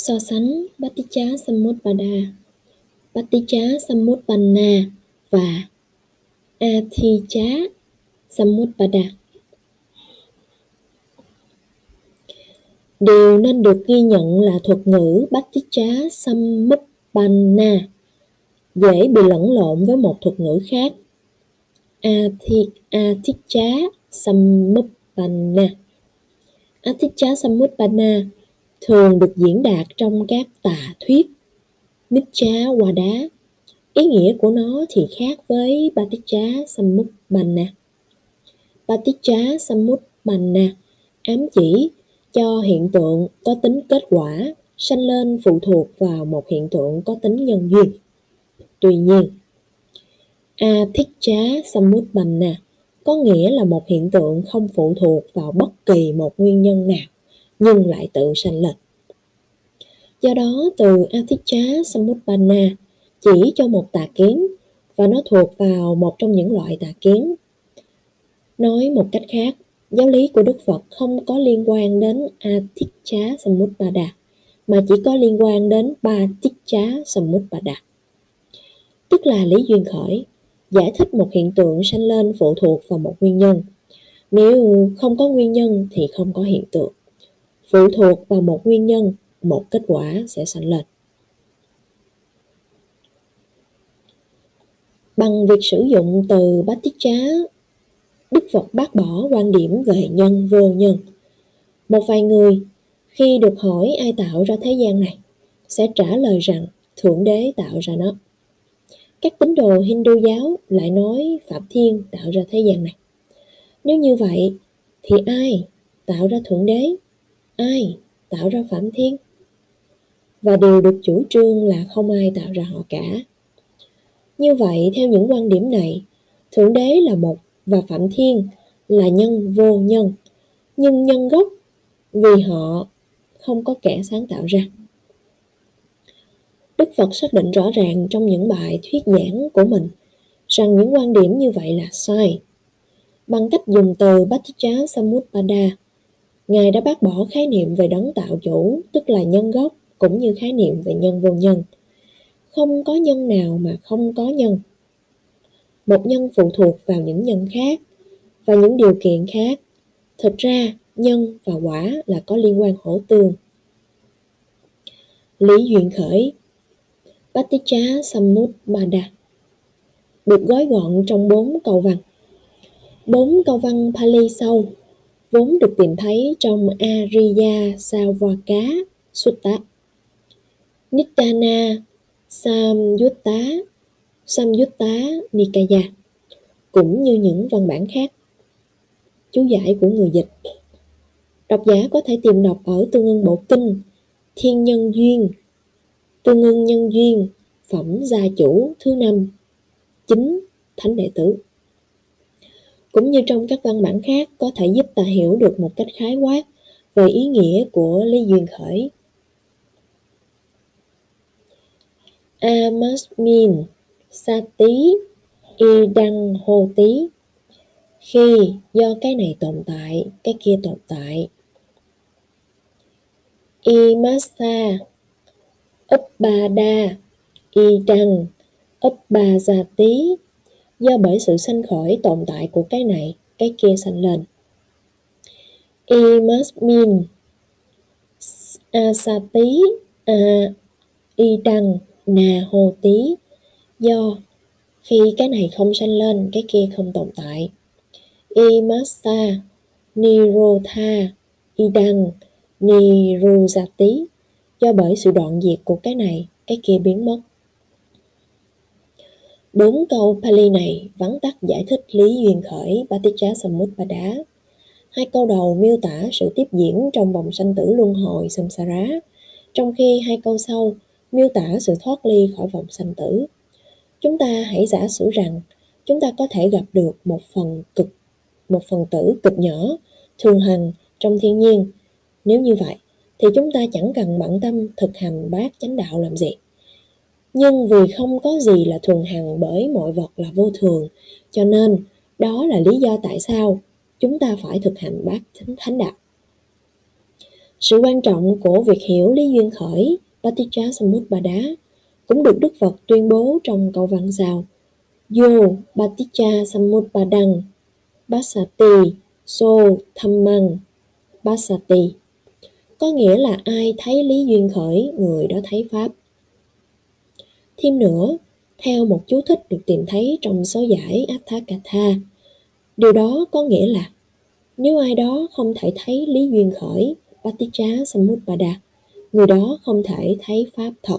So sánh Paticca Samutpada, Paticca Samutpanna và Athicha Samutpada. Điều nên được ghi nhận là thuật ngữ Paticca Samutpanna dễ bị lẫn lộn với một thuật ngữ khác Athicha Samutpanna. Athicha Samutpanna thường được diễn đạt trong các tà thuyết Miccha đá Ý nghĩa của nó thì khác với Baticha Samutpanna. Baticha Samutpanna ám chỉ cho hiện tượng có tính kết quả sanh lên phụ thuộc vào một hiện tượng có tính nhân duyên. Tuy nhiên, Athicca Samutpanna có nghĩa là một hiện tượng không phụ thuộc vào bất kỳ một nguyên nhân nào nhưng lại tự sanh lệch Do đó từ Athicca Samutpanna chỉ cho một tà kiến và nó thuộc vào một trong những loại tà kiến. Nói một cách khác, giáo lý của Đức Phật không có liên quan đến Athicca Samutpada mà chỉ có liên quan đến ba Paticca Samutpada. Tức là lý duyên khởi, giải thích một hiện tượng sanh lên phụ thuộc vào một nguyên nhân. Nếu không có nguyên nhân thì không có hiện tượng. Phụ thuộc vào một nguyên nhân, một kết quả sẽ sanh lên. Bằng việc sử dụng từ bát tiết trá, Đức Phật bác bỏ quan điểm về nhân vô nhân. Một vài người khi được hỏi ai tạo ra thế gian này sẽ trả lời rằng Thượng Đế tạo ra nó. Các tín đồ Hindu giáo lại nói Phạm Thiên tạo ra thế gian này. Nếu như vậy, thì ai tạo ra Thượng Đế? Ai tạo ra Phạm Thiên? Và đều được chủ trương là không ai tạo ra họ cả. Như vậy, theo những quan điểm này, Thượng Đế là một và Phạm Thiên là nhân vô nhân, nhưng nhân gốc vì họ không có kẻ sáng tạo ra. Đức Phật xác định rõ ràng trong những bài thuyết giảng của mình rằng những quan điểm như vậy là sai. Bằng cách dùng từ Bhatticha Samutpada, Ngài đã bác bỏ khái niệm về đấng tạo chủ, tức là nhân gốc, cũng như khái niệm về nhân vô nhân. Không có nhân nào mà không có nhân. Một nhân phụ thuộc vào những nhân khác và những điều kiện khác. Thực ra, nhân và quả là có liên quan hỗ tương. Lý duyên khởi Paticha Samutpada được gói gọn trong bốn câu văn. Bốn câu văn Pali sau vốn được tìm thấy trong Ariya Savaka Sutta, Nittana Samyutta, Samyutta Nikaya, cũng như những văn bản khác. Chú giải của người dịch Độc giả có thể tìm đọc ở Tương ưng Bộ Kinh, Thiên Nhân Duyên, Tương ưng Nhân Duyên, Phẩm Gia Chủ thứ năm, chính Thánh Đệ Tử. Cũng như trong các văn bản khác có thể giúp ta hiểu được một cách khái quát về ý nghĩa của lý duyên khởi. Amasmin Sati hô tí Khi do cái này tồn tại, cái kia tồn tại. y Imasa Uppada Idang tí do bởi sự sanh khởi tồn tại của cái này, cái kia sanh lên. Imasmin Asati a đăng Na Hồ Tí do khi cái này không sanh lên, cái kia không tồn tại. Imasa Nirotha đăng Nirujati, do bởi sự đoạn diệt của cái này, cái kia biến mất. Bốn câu Pali này vắn tắt giải thích lý duyên khởi Paticca Samutpada. Hai câu đầu miêu tả sự tiếp diễn trong vòng sanh tử luân hồi samsara, trong khi hai câu sau miêu tả sự thoát ly khỏi vòng sanh tử. Chúng ta hãy giả sử rằng chúng ta có thể gặp được một phần cực một phần tử cực nhỏ thường hành trong thiên nhiên. Nếu như vậy thì chúng ta chẳng cần bận tâm thực hành bát chánh đạo làm gì. Nhưng vì không có gì là thường hằng bởi mọi vật là vô thường, cho nên đó là lý do tại sao chúng ta phải thực hành bát thánh đạo. Sự quan trọng của việc hiểu lý duyên khởi Paticca Samutpada cũng được Đức Phật tuyên bố trong câu văn sau. Yo Paticca Samutpadang Basati So Dhammang Basati. Có nghĩa là ai thấy lý duyên khởi người đó thấy pháp thêm nữa, theo một chú thích được tìm thấy trong số giải Atthakatha điều đó có nghĩa là, nếu ai đó không thể thấy lý duyên khởi, Paticca Samutpada người đó không thể thấy pháp thật